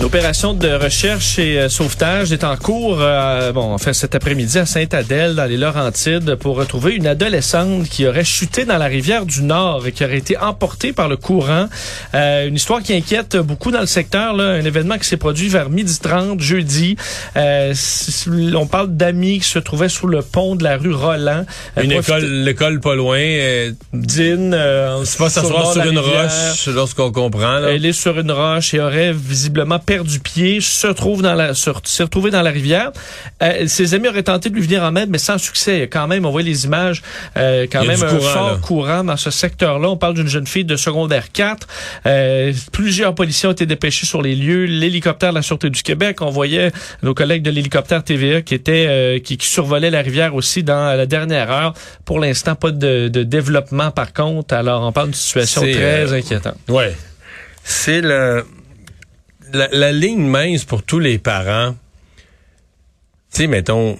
L'opération de recherche et euh, sauvetage est en cours, euh, bon, enfin cet après-midi à Sainte-Adèle, dans les Laurentides, pour retrouver une adolescente qui aurait chuté dans la rivière du Nord et qui aurait été emportée par le courant. Euh, une histoire qui inquiète beaucoup dans le secteur, là, un événement qui s'est produit vers midi 30 jeudi. Euh, on parle d'amis qui se trouvaient sous le pont de la rue Roland. Une école, l'école pas loin. Euh. Euh, c'est pas s'asseoir sur, une roche, lorsqu'on comprend. Là. Elle est sur une roche et aurait visiblement perdu pied, se trouve dans la, s'est retrouvé dans la rivière. Euh, ses amis auraient tenté de lui venir en aide, mais sans succès. Quand même, on voit les images, euh, quand même un courant, fort là. courant dans ce secteur-là. On parle d'une jeune fille de secondaire 4. Euh, plusieurs policiers ont été dépêchés sur les lieux. L'hélicoptère de la Sûreté du Québec, on voyait nos collègues de l'hélicoptère TVA qui étaient, euh, qui, qui survolaient la rivière aussi dans la dernière heure. Pour l'instant, pas de, de développement par contre. Alors, on parle d'une situation très euh, inquiétante. Ouais. C'est le la, ligne mince pour tous les parents. Tu sais, mettons,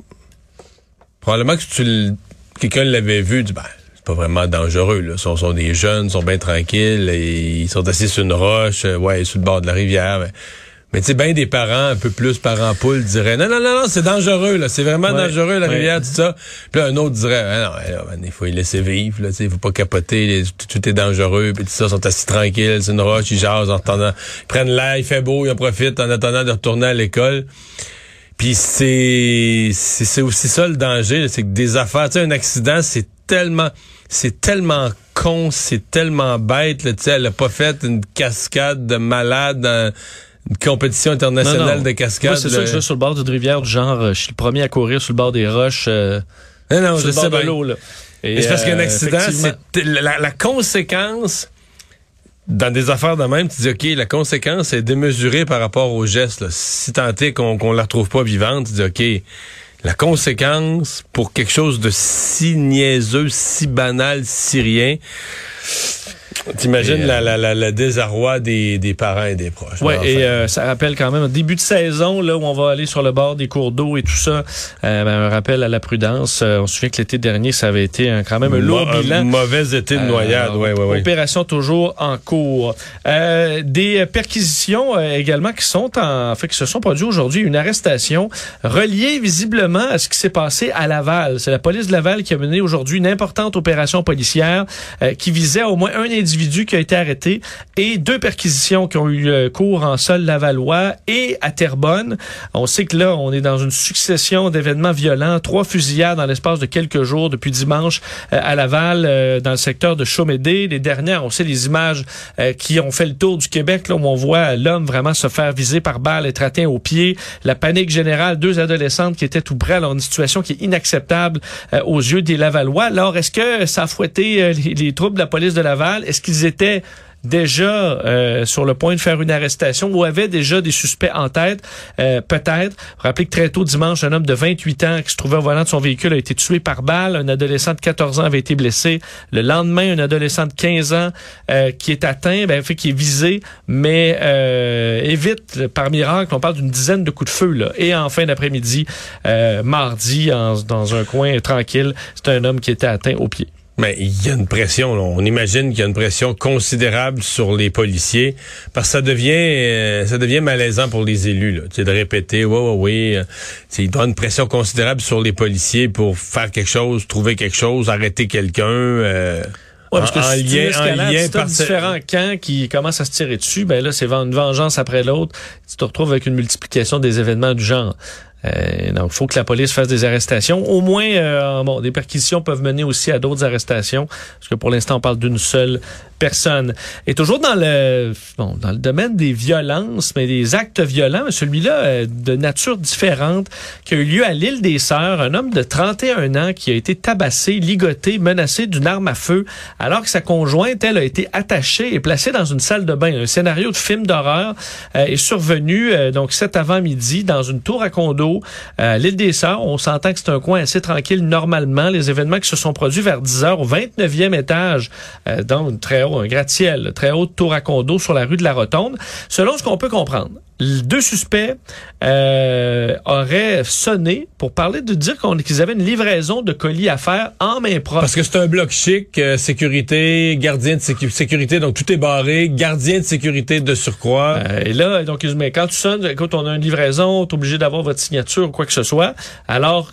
probablement que si quelqu'un l'avait vu, du ben, c'est pas vraiment dangereux. Là. Sont, sont des jeunes, sont bien tranquilles, et ils sont assis sur une roche, euh, ouais, sur le bord de la rivière. Mais, mais tu sais, bien des parents, un peu plus parents poules, diraient non, non, non, non, c'est dangereux, là, c'est vraiment Ouais, dangereux, la ouais. rivière, tout ça. Puis là, un autre dirait, ah non, il faut les laisser vivre, là, tu sais, il faut pas capoter, les- tout, tout est dangereux, puis tout ça, ils sont assis tranquilles, c'est une roche, ils jasent en attendant, ils prennent l'air, il fait beau, ils en profitent en attendant de retourner à l'école. Puis c'est c'est aussi ça le danger, c'est que des affaires, tu sais, un accident, c'est tellement c'est tellement con, c'est tellement bête, là, tu sais, elle a pas fait une cascade de malade dans une compétition internationale Non, non. de cascade. C'est sûr que je vais sur le bord d'une rivière du genre, euh, je suis le premier à courir sur le bord des roches, euh, Non, non, sur je le sais bord de bien. l'eau. là. Et, c'est parce qu'un euh, accident, c'est la, la conséquence dans des affaires de même, tu dis OK, la conséquence est démesurée par rapport au geste. Là. Si tant est qu'on qu'on la retrouve pas vivante, tu dis OK, la conséquence pour quelque chose de si niaiseux, si banal, si rien. T'imagines Et, euh, la, la, la, le désarroi des, des parents et des proches. Enfin, et euh, ça rappelle quand même un début de saison là où on va aller sur le bord des cours d'eau et tout ça. Euh, ben, un rappel à la prudence. Euh, on se souvient que l'été dernier, ça avait été un- quand même un lourd mo- bilan. mauvais été de noyade, ouais, ouais, ouais. Opération toujours en cours. Euh, des perquisitions également qui sont en, en fait qui se sont produites aujourd'hui. Une arrestation reliée visiblement à ce qui s'est passé à Laval. C'est la police de Laval qui a mené aujourd'hui une importante opération policière euh, qui visait au moins un individu qui a été arrêté et deux perquisitions qui ont eu euh, cours en sol lavallois et à Terrebonne. On sait que là, on est dans une succession d'événements violents, trois fusillades dans l'espace de quelques jours depuis dimanche euh, à Laval, euh, dans le secteur de Chaumédé. Les dernières, on sait les images qui ont fait le tour du Québec, là, où on voit l'homme vraiment se faire viser par balle, être atteint au pied. La panique générale, deux adolescentes qui étaient tout près, alors une situation qui est inacceptable aux yeux des Lavallois. Alors, est-ce que ça a fouetté les troupes de la police de Laval? Est-ce qu'ils étaient déjà euh, sur le point de faire une arrestation ou avaient déjà des suspects en tête, euh, peut-être. Rappelez que très tôt dimanche, un homme de 28 ans qui se trouvait au volant de son véhicule a été tué par balle. Un adolescent de 14 ans avait été blessé. Le lendemain, un adolescent de 15 ans euh, qui est atteint, ben, fait qui est visé, mais évite par miracle. On parle d'une dizaine de coups de feu. Là. Et en fin d'après-midi, mardi, dans un coin tranquille, c'est un homme qui était atteint au pied. Mais il y a une pression, là. on imagine qu'il y a une pression considérable sur les policiers parce que ça devient euh, ça devient malaisant pour les élus là, tu sais, de répéter ouais ouais oui, tu sais, il y avoir une pression considérable sur les policiers pour faire quelque chose, trouver quelque chose, arrêter quelqu'un euh, Ouais, parce que en, si lien en lien si par différents camps qui commencent à se tirer dessus, ben là, c'est une vengeance après l'autre. Tu te retrouves avec une multiplication des événements du genre. Euh, donc, il faut que la police fasse des arrestations. Au moins, euh, bon, des perquisitions peuvent mener aussi à d'autres arrestations, parce que pour l'instant, on parle d'une seule personne. Et toujours dans le bon, dans le domaine des violences, mais des actes violents, celui-là euh, de nature différente, qui a eu lieu à l'île des Sœurs, un homme de 31 ans qui a été tabassé, ligoté, menacé d'une arme à feu, alors que sa conjointe, elle, a été attachée et placée dans une salle de bain. Un scénario de film d'horreur euh, est survenu euh, donc cet avant-midi dans une tour à condo Euh, L'île des Sœurs, on s'entend que c'est un coin assez tranquille normalement. Les événements qui se sont produits vers 10 heures au 29e étage, euh, donc très haut, un gratte-ciel, très haut tour à condo sur la rue de la Rotonde. Selon ce qu'on peut comprendre, deux suspects euh, auraient sonné pour parler de dire qu'on- qu'ils avaient une livraison de colis à faire en main propre. Parce que c'est un bloc chic, euh, sécurité, gardien de sécu- sécurité, donc tout est barré, gardien de sécurité de surcroît. Euh, et là, donc, ils disent, mais quand tu sonnes, écoute, on a une livraison, t'es obligé d'avoir votre signature ou quoi que ce soit. Alors,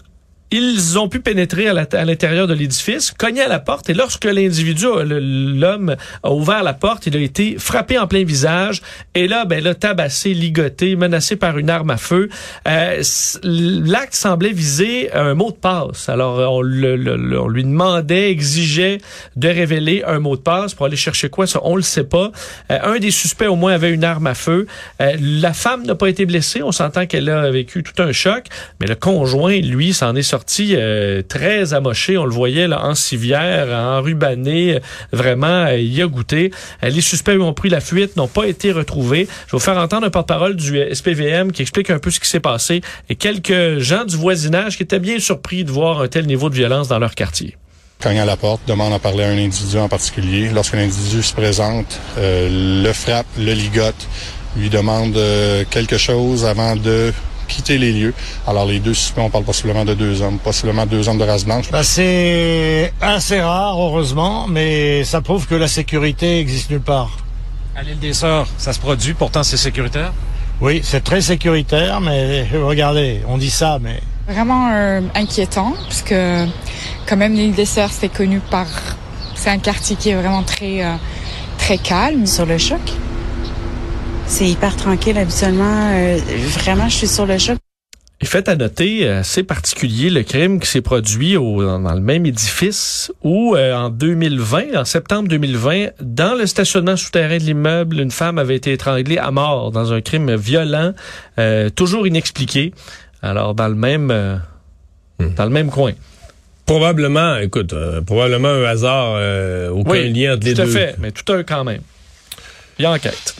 ils ont pu pénétrer à l'intérieur de l'édifice, cogner à la porte, et lorsque l'individu, euh, l'homme, a ouvert la porte, il a été frappé en plein visage, et là, ben là, tabassé, ligoté, menacé par une arme à feu. Euh, L'acte semblait viser un mot de passe. Alors, euh, on, lui demandait, exigeait de révéler un mot de passe pour aller chercher quoi, ça, on le sait pas. Un des suspects, au moins, avait une arme à feu. La femme n'a pas été blessée. On s'entend qu'elle a vécu tout un choc, mais le conjoint, lui, s'en est euh, très amoché. On le voyait là, en civière, en rubané. Vraiment, euh, il y a goûté. Euh, les suspects ont pris la fuite, n'ont pas été retrouvés. Je vais vous faire entendre un porte-parole du euh, SPVM qui explique un peu ce qui s'est passé et quelques gens du voisinage qui étaient bien surpris de voir un tel niveau de violence dans leur quartier. cogne à la porte, demande à parler à un individu en particulier. Lorsque l'individu se présente, euh, le frappe, le ligote, lui demande euh, quelque chose avant de quitter les lieux. Alors les deux suspects, on parle possiblement de deux hommes, possiblement deux hommes de race blanche. C'est assez rare, heureusement, mais ça prouve que la sécurité existe nulle part. À l'île des Sœurs, ça se produit, pourtant c'est sécuritaire? Oui, c'est très sécuritaire, mais euh, regardez, on dit ça, mais Vraiment euh, inquiétant, parce que quand même l'île des Sœurs, c'est connu par... C'est un quartier qui est vraiment très, euh, très calme. sur le choc? C'est hyper tranquille habituellement. Euh, vraiment, je suis sur le choc. Et fait à noter, euh, c'est particulier le crime qui s'est produit au, dans, le même édifice où euh, en 2020, en septembre 2020, dans le stationnement souterrain de l'immeuble, une femme avait été étranglée à mort dans un crime violent, euh, toujours inexpliqué. Alors dans le même euh, dans le même coin. Probablement, écoute, euh, probablement un hasard, euh, aucun Oui, lien entre les tout à deux. fait, mais tout un quand même. Il y a enquête.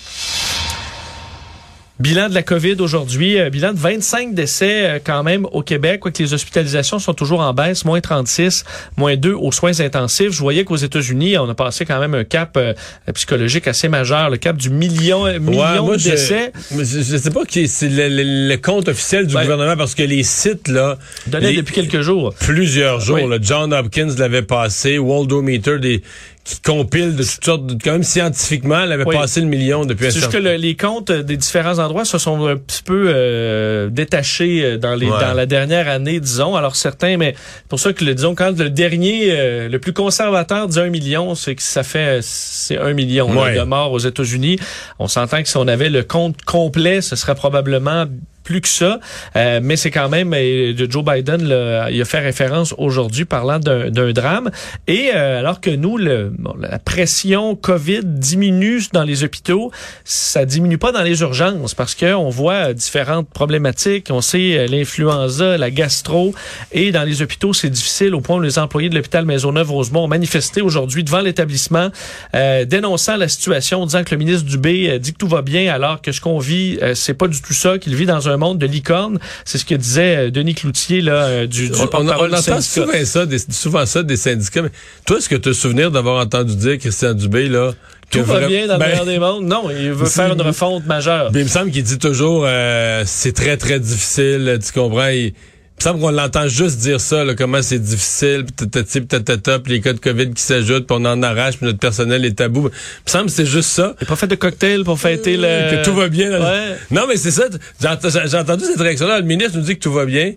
Bilan de la COVID aujourd'hui, euh, bilan de 25 décès euh, quand même au Québec, quoique les hospitalisations sont toujours en baisse, moins 36, moins 2 aux soins intensifs. Je voyais qu'aux États-Unis, on a passé quand même un cap euh, psychologique assez majeur, le cap du million, million Ouais, moi, de décès. Je, je sais pas qui c'est le, le- le compte officiel du Ouais. gouvernement parce que les sites là Donné les- depuis quelques jours. plusieurs jours. Oui. là, John Hopkins l'avait passé, Waldometer des qui compile de toutes sortes, de, quand même scientifiquement, l'avait Oui. passé le million depuis un C'est juste que certain. le- les comptes des différents endroits se sont un petit peu euh, détachés euh, dans, les, Ouais. dans la dernière année, disons. Alors certains, mais pour ça que le, disons quand le dernier, euh, le plus conservateur dit un million, c'est que ça fait c'est un million là, de morts aux États-Unis. On s'entend que si on avait le compte complet, ce serait probablement plus que ça, Euh, mais c'est quand même euh, Joe Biden, là, il a fait référence aujourd'hui parlant d'un drame. Et euh, alors que nous, le, la pression COVID diminue dans les hôpitaux, ça diminue pas dans les urgences parce que on voit euh, différentes problématiques. On sait euh, l'influenza, la gastro, et dans les hôpitaux, c'est difficile au point où les employés de l'hôpital Maisonneuve-Rosemont ont manifesté aujourd'hui devant l'établissement, euh, dénonçant la situation, disant que le ministre Dubé dit que tout va bien, alors que ce qu'on vit, c'est pas du tout ça, qu'il vit dans un monde de licorne. C'est ce que disait euh, Denis Cloutier là, euh, du, du On, on- entend souvent ça, des, souvent ça des syndicats. Mais toi, est-ce que tu as souvenir d'avoir entendu dire Christian Dubé là Tout va vra- bien dans le Ben, meilleur des mondes. Non, il veut faire une refonte majeure. Ben, il me semble qu'il dit toujours euh, c'est très très difficile, tu comprends il, il me semble qu'on l'entend juste dire ça, là, comment c'est difficile, puis les cas de COVID qui s'ajoutent, puis on en arrache, puis notre personnel est tabou. Il me semble que c'est juste ça. Il pas fait de cocktail pour fêter le... Que tout va bien. le- Ouais. Non, mais c'est ça. J'ai ent- j'ai j'ai entendu cette réaction-là. Le ministre nous dit que tout va bien.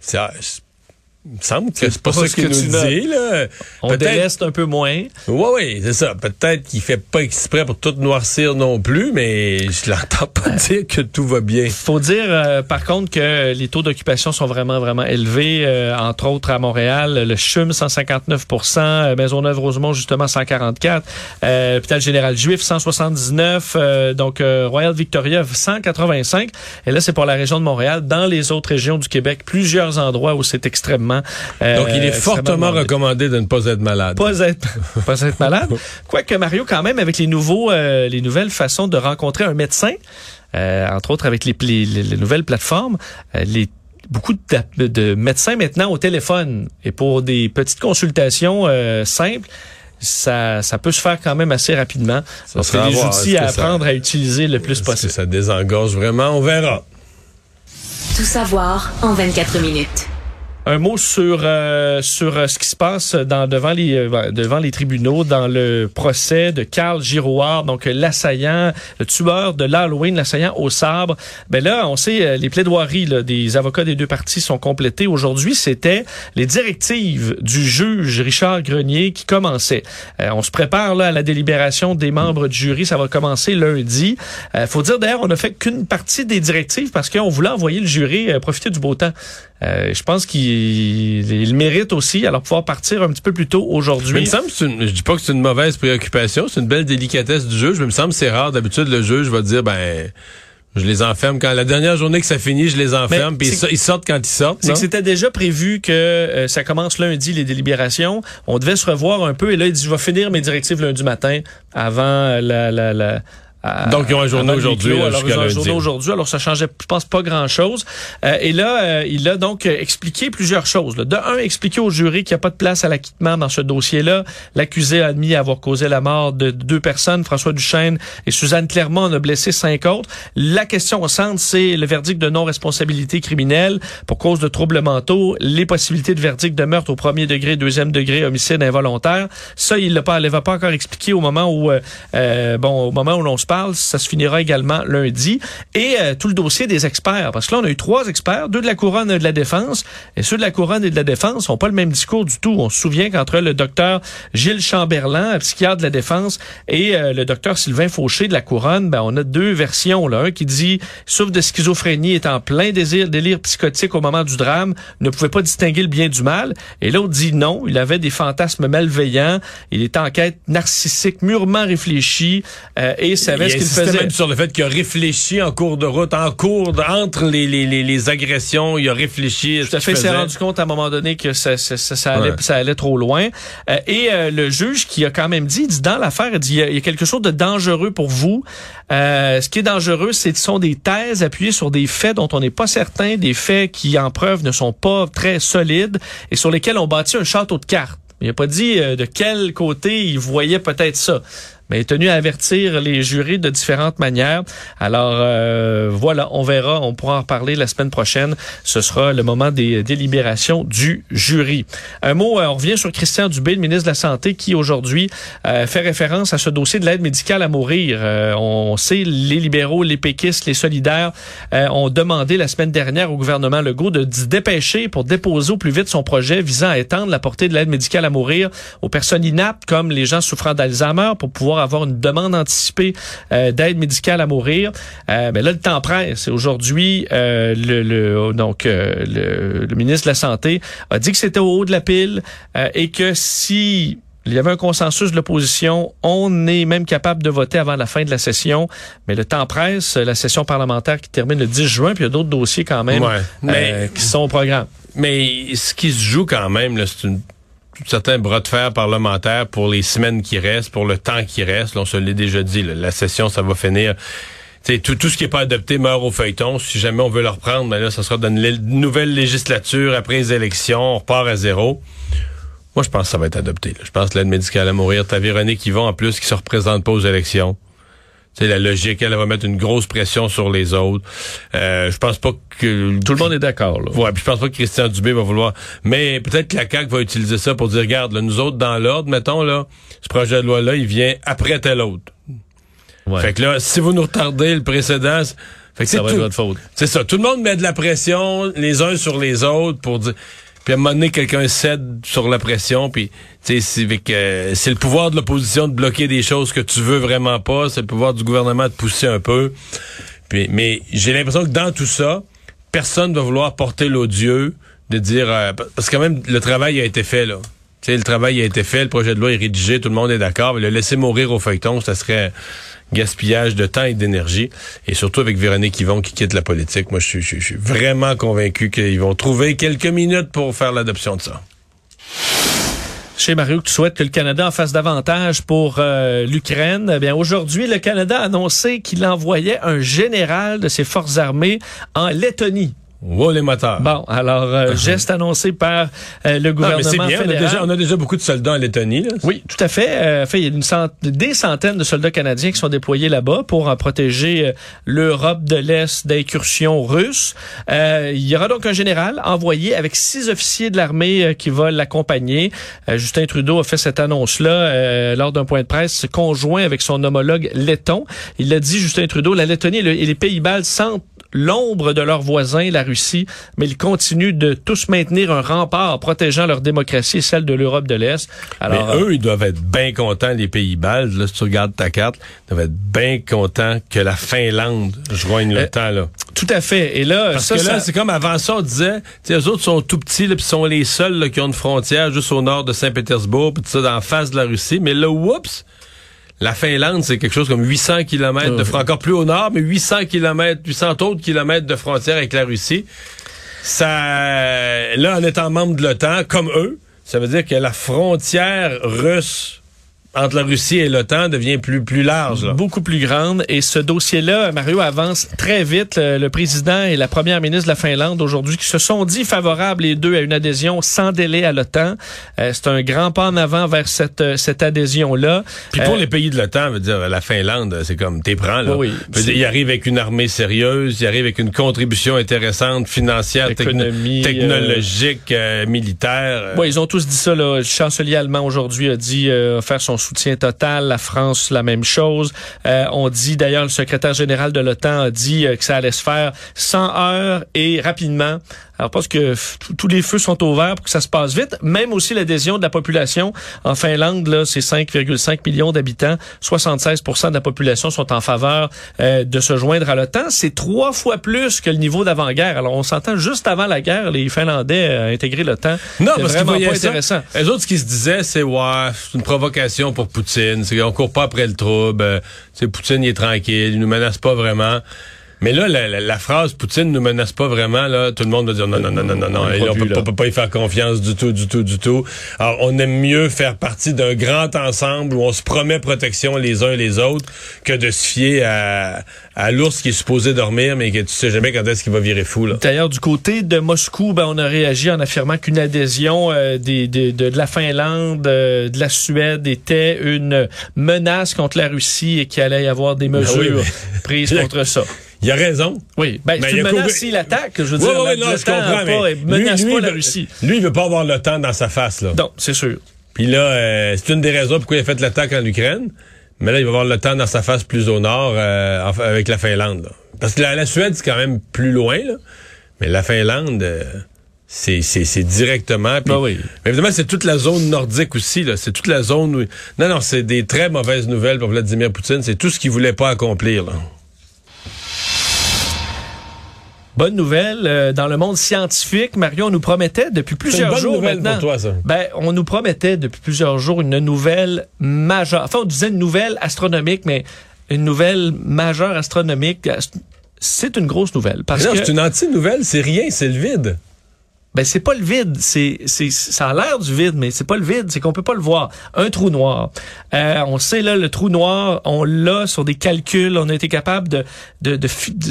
C'est, ah, c'est- il me semble que c'est pas pas ça ce qu'il que nous dit, là. On déleste un peu moins. Oui, oui, c'est ça. Peut-être qu'il fait pas exprès pour tout noircir non plus, mais je l'entends pas dire que tout va bien. faut dire, euh, par contre, que les taux d'occupation sont vraiment, vraiment élevés. euh, entre autres, à Montréal, le CHUM, 159% euh, Maisonneuve-Rosemont, justement, 144 euh, Hôpital Général Juif, 179 euh, donc Royal Victoria, 185 Et là, c'est pour la région de Montréal. Dans les autres régions du Québec, plusieurs endroits où c'est extrêmement... euh, Donc, il est fortement recommandé de ne pas être malade. pas être pas être malade. Quoique Mario, quand même, avec les nouveaux euh, les nouvelles façons de rencontrer un médecin, euh, entre autres avec les, les, les- les nouvelles plateformes, euh, les beaucoup de, de médecins maintenant au téléphone et pour des petites consultations euh, simples. Ça, ça peut se faire quand même assez rapidement. Ça Donc, c'est des outils à ça- apprendre à utiliser le plus Est-ce que possible. ça désengorge vraiment? On verra. Tout savoir en 24 minutes. Un mot sur euh, sur euh, ce qui se passe dans devant les euh, devant les tribunaux dans le procès de Carl Giroir, donc euh, l'assaillant, le tueur de l'Halloween, l'assaillant au sabre. Ben là, on sait les plaidoiries là, des avocats des deux parties sont complétées. Aujourd'hui, c'était les directives du juge Richard Grenier qui commençaient. Euh, on se prépare là à la délibération des membres du jury, ça va commencer lundi. Euh, faut dire d'ailleurs, on a fait qu'une partie des directives parce qu'on voulait envoyer le jury profiter du beau temps. Euh, je pense qu'il il mérite aussi alors pouvoir partir un petit peu plus tôt Mais il aujourd'hui. me semble, que une- je dis pas que c'est une mauvaise préoccupation, c'est une belle délicatesse du juge, mais il me semble que c'est rare. D'habitude, le juge va dire, ben, je les enferme quand la dernière journée que ça finit, je les enferme, puis ils, sortent quand ils sortent. C'est que c'était déjà prévu que euh, ça commence lundi, les délibérations. On devait se revoir un peu et là, il dit, je vais finir mes directives lundi matin avant euh, la... la, la à- Donc, ils ont un le aujourd'hui, là, Alors, ils ont un journée aujourd'hui. Alors, ça changeait, je pense, pas grand-chose. Euh, et là, euh, il a donc euh, expliqué plusieurs choses. là. De un, expliquer au jury qu'il n'y a pas de place à l'acquittement dans ce dossier-là. L'accusé a admis avoir causé la mort de deux personnes, François Duchesne et Suzanne Clermont en a blessé cinq autres. La question au centre, c'est le verdict de non-responsabilité criminelle pour cause de troubles mentaux, les possibilités de verdict de meurtre au premier degré, deuxième degré, homicide involontaire. Ça, il l'a pas, elle va pas encore expliqué au moment où, euh, euh, bon, au moment où l'on se parle, ça se finira également lundi. Et euh, tout le dossier des experts, parce que là, on a eu trois experts, deux de la couronne et de la défense, et ceux de la couronne et de la défense n'ont pas le même discours du tout. On se souvient qu'entre le docteur Gilles Chamberlain, psychiatre de la défense, et euh, le docteur Sylvain Fauché de la couronne, ben, on a deux versions. Là. Un qui dit souffre de schizophrénie, est en plein désir, délire psychotique au moment du drame, ne pouvait pas distinguer le bien du mal. Et l'autre dit non, il avait des fantasmes malveillants, il était en quête narcissique, mûrement réfléchi, euh, et savait il ce qu'il faisait. même sur le fait qu'il a réfléchi en cours de route, en cours, de- entre les, les, les, les agressions, il a réfléchi. Tout à fait, il s'est rendu compte à un moment donné que ça, ça, ça, ça allait, Ouais. ça allait trop loin. Euh, et euh, le juge qui a quand même dit, dit dans l'affaire, il dit il y, a, il y a quelque chose de dangereux pour vous. Euh, ce qui est dangereux, c'est ce sont des thèses appuyées sur des faits dont on n'est pas certain, des faits qui en preuve ne sont pas très solides et sur lesquels on bâtit un château de cartes. Il n'a pas dit euh, de quel côté il voyait peut-être ça. Mais est tenu à avertir les jurés de différentes manières. Alors euh, voilà, on verra, on pourra en reparler la semaine prochaine. Ce sera le moment des délibérations du jury. Un mot, euh, on revient sur Christian Dubé, le ministre de la Santé, qui aujourd'hui euh, fait référence à ce dossier de l'aide médicale à mourir. On sait, les libéraux, les péquistes, les solidaires ont demandé la semaine dernière au gouvernement Legault de se dépêcher pour déposer au plus vite son projet visant à étendre la portée de l'aide médicale à mourir aux personnes inaptes comme les gens souffrant d'Alzheimer pour pouvoir avoir une demande anticipée euh, d'aide médicale à mourir. Euh, mais là, le temps presse. Et Aujourd'hui, euh, le, le- donc euh, le, le ministre de la Santé a dit que c'était au haut de la pile euh, et que si il y avait un consensus de l'opposition. On est même capable de voter avant la fin de la session. Mais le temps presse. La session parlementaire qui termine le 10 juin, puis il y a d'autres dossiers quand même Ouais. Mais- qui sont au programme. Mais ce qui se joue quand même, c'est une un certain bras de fer parlementaire pour les semaines qui restent, pour le temps qui reste. On se l'est déjà dit, la session, ça va finir. Tout, tout ce qui n'est pas adopté meurt au feuilleton. Si jamais on veut le reprendre, ben là, ça sera dans une nouvelle législature après les élections. On repart à zéro. Moi, je pense que ça va être adopté. Je pense que l'aide médicale à mourir, t'as Véronique Yvon, en plus, qui se représente pas aux élections. C'est la logique, elle va mettre une grosse pression sur les autres. Euh, je pense pas que Tout le monde est d'accord. là. Ouais, puis je pense pas que Christian Dubé va vouloir. Mais peut-être que la CAQ va utiliser ça pour dire, regarde, là, nous autres, dans l'ordre, mettons, là, ce projet de loi-là, il vient après tel autre. Ouais. Fait que là, si vous nous retardez le précédent, fait que c'est ça va être votre faute. C'est ça. Tout le monde met de la pression les uns sur les autres pour dire. Puis à un moment donné, quelqu'un cède sur la pression. Puis, c'est euh, le pouvoir de l'opposition de bloquer des choses que tu veux vraiment pas. C'est le pouvoir du gouvernement de pousser un peu. Puis, mais j'ai l'impression que dans tout ça, personne va vouloir porter l'odieux de dire euh, parce que quand même le travail a été fait là. Tu sais, le travail a été fait, le projet de loi est rédigé, tout le monde est d'accord. Le laisser mourir au feuilleton, ça serait gaspillage de temps et d'énergie. Et surtout avec Véronique Yvon qui quitte la politique. Moi, je suis, vraiment convaincu qu'ils vont trouver quelques minutes pour faire l'adoption de ça. Chez Mario, tu souhaites que le Canada fasse davantage pour euh, l'Ukraine. Eh bien, aujourd'hui, le Canada a annoncé qu'il envoyait un général de ses forces armées en Lettonie. Wow, les moteurs. Bon, alors, euh, geste annoncé par euh, le Non, gouvernement mais c'est bien. On a, déjà, on a déjà beaucoup de soldats en Lettonie. Là. Oui, tout à fait. Euh, fait, il y a une cent- des centaines de soldats canadiens qui sont déployés là-bas pour en protéger euh, l'Europe de l'Est d'incursions russes. Euh, il y aura donc un général envoyé avec six officiers de l'armée qui va l'accompagner. Justin Trudeau a fait cette annonce-là euh, lors d'un point de presse conjoint avec son homologue letton. Il a dit, Justin Trudeau, la Lettonie et, le- et les Pays-Bas sentent l'ombre de leurs voisins, la Russie, mais ils continuent de tous maintenir un rempart protégeant leur démocratie et celle de l'Europe de l'Est. Alors, Mais eux, ils doivent être bien contents, les Pays-Bas. Là, si tu regardes ta carte, ils doivent être bien contents que la Finlande joigne Euh, l'OTAN. Là. Tout à fait. Et là, Parce ça, que là, ça- c'est comme avant ça, on disait, tu sais, eux autres sont tout petits, là, puis sont les seuls là, qui ont une frontière juste au nord de Saint-Pétersbourg, puis tout ça, dans la face de la Russie. Mais là, oups, la Finlande, c'est quelque chose comme 800 kilomètres de frontière, encore plus au nord, mais 800 kilomètres, 800 autres kilomètres de frontière avec la Russie. Ça, là, en étant membre de l'OTAN, comme eux, ça veut dire que la frontière russe entre la Russie et l'OTAN devient plus, plus large. Là. beaucoup plus grande. Et ce dossier-là, Mario, avance très vite. Le, le président et la première ministre de la Finlande aujourd'hui qui se sont dit favorables les deux à une adhésion sans délai à l'OTAN. Euh, c'est un grand pas en avant vers cette, euh, cette adhésion-là. Puis pour Euh, les pays de l'OTAN, veut dire la Finlande, c'est comme t'es prends là. Oui, dire, il arrive avec une armée sérieuse, il arrive avec une contribution intéressante, financière, technologique, euh, militaire. Ouais, ils ont tous dit ça. Là. Le chancelier allemand aujourd'hui a dit euh, faire son soutien total. La France, la même chose. Euh, on dit d'ailleurs, le secrétaire général de l'OTAN a dit euh, que ça allait se faire sans heurts et rapidement. Alors, parce que tous- les feux sont ouverts pour que ça se passe vite. Même aussi l'adhésion de la population. En Finlande, là, c'est 5,5 millions d'habitants. 76% de la population sont en faveur euh, de se joindre à l'OTAN. C'est trois fois plus que le niveau d'avant-guerre. Alors, on s'entend juste avant la guerre, les Finlandais euh, intégré l'OTAN. Non, C'est parce vraiment pas ça. intéressant. Les autres, ce qu'ils se disaient, c'est ouais, c'est une provocation pour Poutine. C'est qu'on court pas après le trouble. Euh, c'est Poutine, il est tranquille, il nous menace pas vraiment. Mais là, la, la- la phrase Poutine nous menace pas vraiment, là, tout le monde va dire non, non, non, non, non, non. On Et croit là, on plus, peut, pas y faire confiance du tout, du tout, du tout. Alors, on aime mieux faire partie d'un grand ensemble où on se promet protection les uns les autres que de se fier à, à l'ours qui est supposé dormir, mais que tu sais jamais quand est-ce qu'il va virer fou, là. D'ailleurs, du côté de Moscou, ben, on a réagi en affirmant qu'une adhésion euh, des, des- de, de la Finlande, euh, de la Suède était une menace contre la Russie et qu'il allait y avoir des mesures Ben oui, prises contre ça. Il a raison. Oui, ben, Mais il une a menace couru- s'il attaque, je veux Oui, dire. oui, la- non, je comprends, a mais pas- menace lui, pas lui, la il veut- Russie. Lui, il veut pas avoir le temps dans sa face, là. Non, c'est sûr. Puis là, euh, c'est une des raisons pourquoi il a fait l'attaque en Ukraine. Mais là, il va avoir le temps dans sa face plus au nord euh, avec la Finlande. là. Parce que la, la Suède, c'est quand même plus loin, là. Mais la Finlande, euh, c'est c'est- c'est directement. Ben oui. Mais évidemment, c'est toute la zone nordique aussi. là. C'est toute la zone où... Non, non, c'est des très mauvaises nouvelles pour Vladimir Poutine. C'est tout ce qu'il voulait pas accomplir. Là. Bonne nouvelle, euh, dans le monde scientifique, Mario, on nous promettait depuis une plusieurs bonne jours nouvelle maintenant. pour toi, ça. Ben, on nous promettait depuis plusieurs jours une nouvelle majeure. Enfin, on disait une nouvelle astronomique, mais une nouvelle majeure astronomique. C'est une grosse nouvelle parce Mais non, que c'est une anti-nouvelle. C'est rien, c'est le vide. ben c'est pas le vide, c'est c'est ça a l'air du vide, mais c'est pas le vide, c'est qu'on peut pas le voir. Un trou noir. Euh, on sait là le trou noir, on l'a sur des calculs, on a été capable de de, de de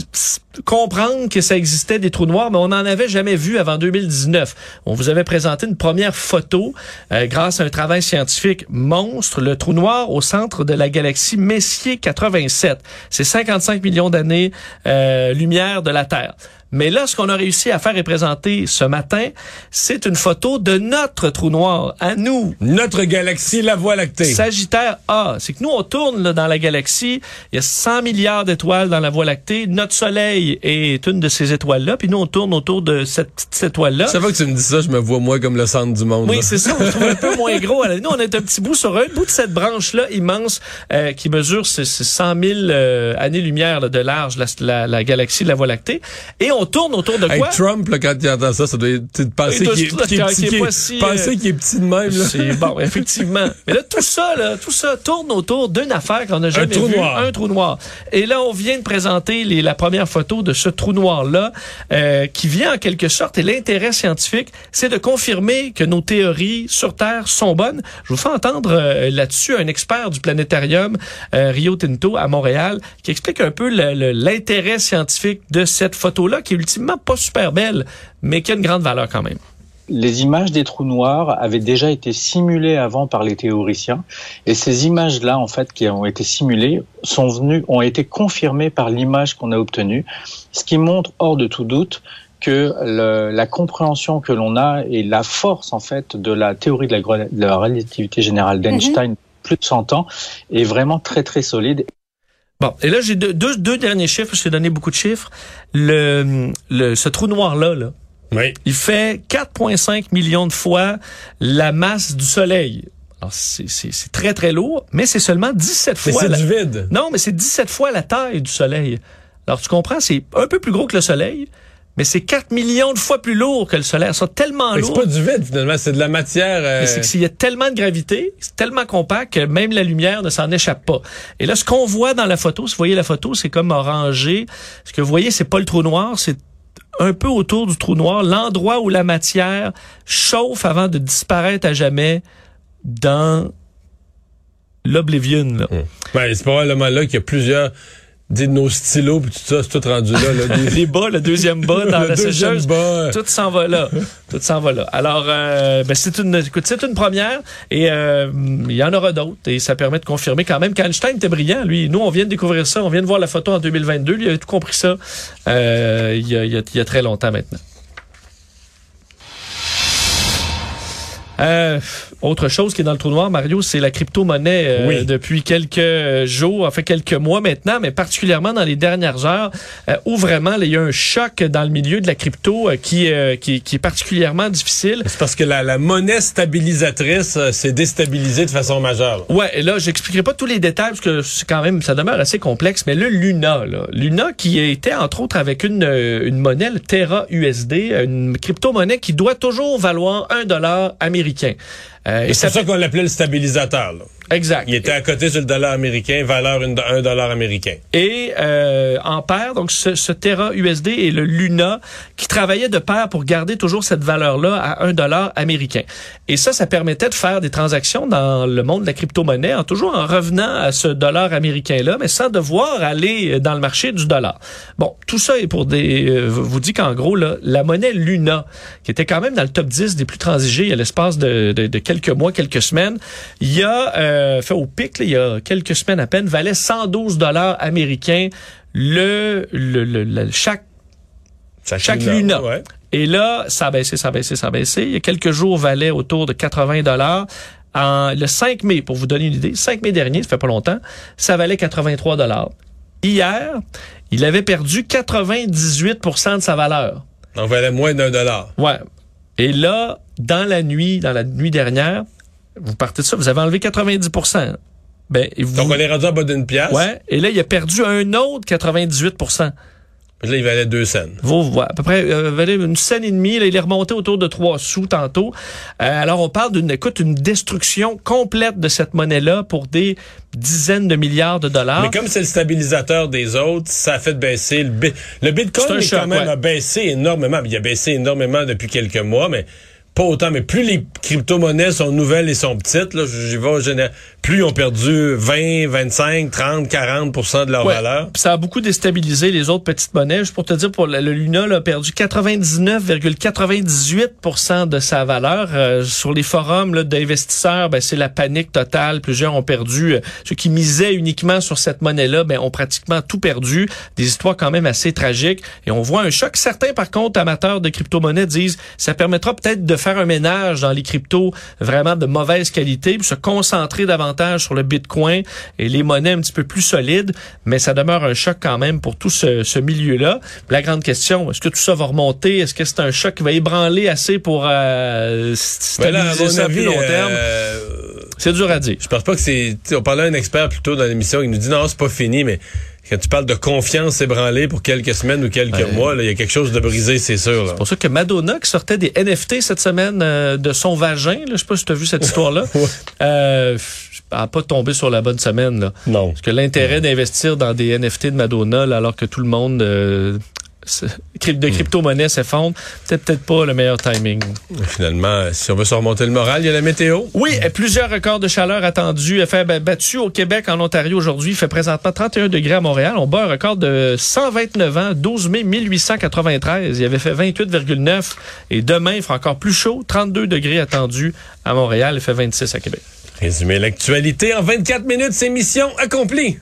comprendre que ça existait des trous noirs, mais on n'en avait jamais vu avant 2019. On vous avait présenté une première photo euh, grâce à un travail scientifique monstre, le trou noir au centre de la galaxie Messier 87. C'est 55 millions d'années euh, lumière de la Terre. Mais là, ce qu'on a réussi à faire et présenter ce matin, c'est une photo de notre trou noir, à nous, Notre galaxie, la Voie lactée. Sagittaire A. C'est que nous, on tourne là, dans la galaxie. Il y a 100 milliards d'étoiles dans la Voie lactée. Notre Soleil est une de ces étoiles-là. Puis nous, on tourne autour de cette petite étoile-là. Ça va que tu me dis ça, je me vois moi comme le centre du monde. Oui, c'est ça. On se trouve un peu moins gros. Nous, on est un petit bout sur un bout de cette branche-là immense euh, qui mesure ces, ces 100 000 euh, années-lumière de large, la, la, la galaxie de la Voie lactée. Et on tourne autour de Hey, quoi? Trump, là, quand il entend ça, ça doit être penser qu'il est, petit, est- si, euh, est de même. C'est bon, effectivement. Mais là, tout ça, là, tout ça tourne autour d'une affaire qu'on n'a jamais trou vue, noir. un trou noir. Et là, on vient de présenter les, la première photo de ce trou noir-là, euh, qui vient en quelque sorte, et l'intérêt scientifique, c'est de confirmer que nos théories sur Terre sont bonnes. Je vous fais entendre euh, là-dessus un expert du planétarium euh, Rio Tinto à Montréal, qui explique un peu l'intérêt scientifique de cette photo-là, qui est ultimement pas super belle, mais qui a une grande valeur quand même. Les images des trous noirs avaient déjà été simulées avant par les théoriciens, et ces images-là, en fait, qui ont été simulées, sont venues, ont été confirmées par l'image qu'on a obtenue, ce qui montre hors de tout doute que le, la compréhension que l'on a et la force en fait de la théorie de la, de la relativité générale d'Einstein plus de 100 ans est vraiment très très solide. Bon, et là j'ai deux, deux, deux derniers chiffres, je t'ai donné beaucoup de chiffres. Le, le ce trou noir là, là Oui. il fait 4,5 millions de fois la masse du Soleil. Alors, c'est- très, très lourd, mais c'est seulement 17 Mais fois... c'est la- du vide. Non, mais c'est 17 fois la taille du Soleil. Alors, tu comprends, c'est un peu plus gros que le Soleil, mais c'est 4 millions de fois plus lourd que le Soleil. Sont tellement que C'est pas du vide, finalement. C'est de la matière. euh, Mais c'est que s'il y a tellement de gravité, c'est tellement compact que même la lumière ne s'en échappe pas. Et là, ce qu'on voit dans la photo, si vous voyez la photo, c'est comme orangé. Ce que vous voyez, c'est pas le trou noir, c'est un peu autour du trou noir, l'endroit où la matière chauffe avant de disparaître à jamais dans l'oblivion. là. Ben, c'est probablement là qu'il y a plusieurs dis, de nos stylos puis tout ça, c'est tout rendu là. là des- Les bas, le deuxième bas dans Le la deuxième sécheuse. bas. Tout s'en va là. Tout s'en va là. Alors, euh, ben, c'est une, écoute, c'est une première et euh, il y en aura d'autres et ça permet de confirmer quand même qu'Einstein était brillant. Lui, nous, on vient de découvrir ça. On vient de voir la photo en 2022. Lui, il avait tout compris ça euh, il, y a, il y a- il y a très longtemps maintenant. Euh, autre chose qui est dans le trou noir, Mario, c'est la crypto-monnaie euh, Oui. depuis quelques jours, enfin quelques mois maintenant, mais particulièrement dans les dernières heures, euh, où vraiment là, il y a un choc dans le milieu de la crypto qui, qui, qui est particulièrement difficile. C'est parce que la, la monnaie stabilisatrice s'est déstabilisée de façon majeure. là. Ouais, et là, j'expliquerai pas tous les détails parce que c'est quand même, ça demeure assez complexe, mais le Luna, là, Luna qui était entre autres avec une, une monnaie, le Terra USD, une crypto-monnaie qui doit toujours valoir un dollar américain américain. Euh, C'est ça qu'on l'appelait le stabilisateur. là. exact. Il était à côté sur le dollar américain, valeur une- un dollar américain. et euh, en paire, donc ce, ce Terra USD et le Luna qui travaillaient de pair pour garder toujours cette valeur-là à un dollar américain. Et ça, ça permettait de faire des transactions dans le monde de la crypto-monnaie en toujours en revenant à ce dollar américain-là, mais sans devoir aller dans le marché du dollar. Bon, tout ça est pour des... euh, vous dit qu'en gros, là, la monnaie Luna, qui était quand même dans le top 10 des plus transigés à l'espace de, de, de quelques mois, quelques semaines, il y a, euh, fait au pic, là, il y a quelques semaines à peine, valait 112 dollars américains le, le, le- le- chaque Chaque Luna. Ouais. et là, ça a baissé, ça a baissé, ça a baissé. Il y a quelques jours, valait autour de 80 dollars. En le 5 mai, pour vous donner une idée, 5 mai dernier, ça fait pas longtemps, ça valait 83 dollars. Hier, il avait perdu 98% de sa valeur. On valait moins d'un dollar. Ouais. Et là, dans la nuit, dans la nuit dernière, vous partez de ça, vous avez enlevé 90 Ben, et vous, Donc, on est rendu en bas d'une pièce. ouais. Et là, il a perdu un autre 98% Là, il valait deux cents. Ouais, à peu près euh, valait une scène et demie. Là, il est remonté autour de 3 sous tantôt. Euh, alors, on parle d'une écoute, une destruction complète de cette monnaie-là pour des dizaines de milliards de dollars. Mais comme c'est le stabilisateur des autres, ça a fait baisser le, bi- le Bitcoin. Est choc, quand même ouais. a baissé énormément. Il a baissé énormément depuis quelques mois, mais pas autant. Mais plus les crypto-monnaies sont nouvelles et sont petites, là, j'y vais général, plus ils ont perdu 20, 25, 30, 40% de leur Ouais. valeur. Ça a beaucoup déstabilisé les autres petites monnaies. Juste pour te dire, pour le, le Luna, là, a perdu 99,98% de sa valeur. Euh, sur les forums là, d'investisseurs, ben, c'est la panique totale. Plusieurs ont perdu. euh, ceux qui misaient uniquement sur cette monnaie-là ben, ont pratiquement tout perdu. Des histoires quand même assez tragiques. Et on voit un choc. Certains, par contre, amateurs de crypto-monnaies disent ça permettra peut-être de faire un ménage dans les cryptos vraiment de mauvaise qualité, puis se concentrer davantage sur le Bitcoin et les monnaies un petit peu plus solides, mais ça demeure un choc quand même pour tout ce, ce milieu-là. La grande question, est-ce que tout ça va remonter? Est-ce que c'est un choc qui va ébranler assez pour euh, Ben là, à stabiliser mon ça à plus long terme? euh, C'est dur à dire. je pense pas que c'est. On parlait à un expert plus tôt dans l'émission qui nous dit non, c'est pas fini, mais quand tu parles de confiance ébranlée pour quelques semaines ou quelques Ouais. mois, il y a quelque chose de brisé, c'est sûr. C'est pour ça que Madonna, qui sortait des NFT cette semaine euh, de son vagin, là, je sais pas si tu as vu cette histoire-là, Ouais. euh, a pas tombé sur la bonne semaine. Là. Non. Parce que l'intérêt d'investir dans des NFT de Madonna, là, alors que tout le monde euh, de crypto-monnaie s'effondre. Peut-être peut-être pas le meilleur timing. Finalement, si on veut se remonter le moral, il y a la météo. Oui, plusieurs records de chaleur attendus. Il fait battu au Québec, en Ontario aujourd'hui. Il fait présentement 31 degrés à Montréal. On bat un record de 129 ans, 12 mai 1893. Il avait fait 28,9. Et demain, il fera encore plus chaud, 32 degrés attendus à Montréal. Il fait 26 à Québec. Résumer l'actualité en 24 minutes, c'est mission accomplie.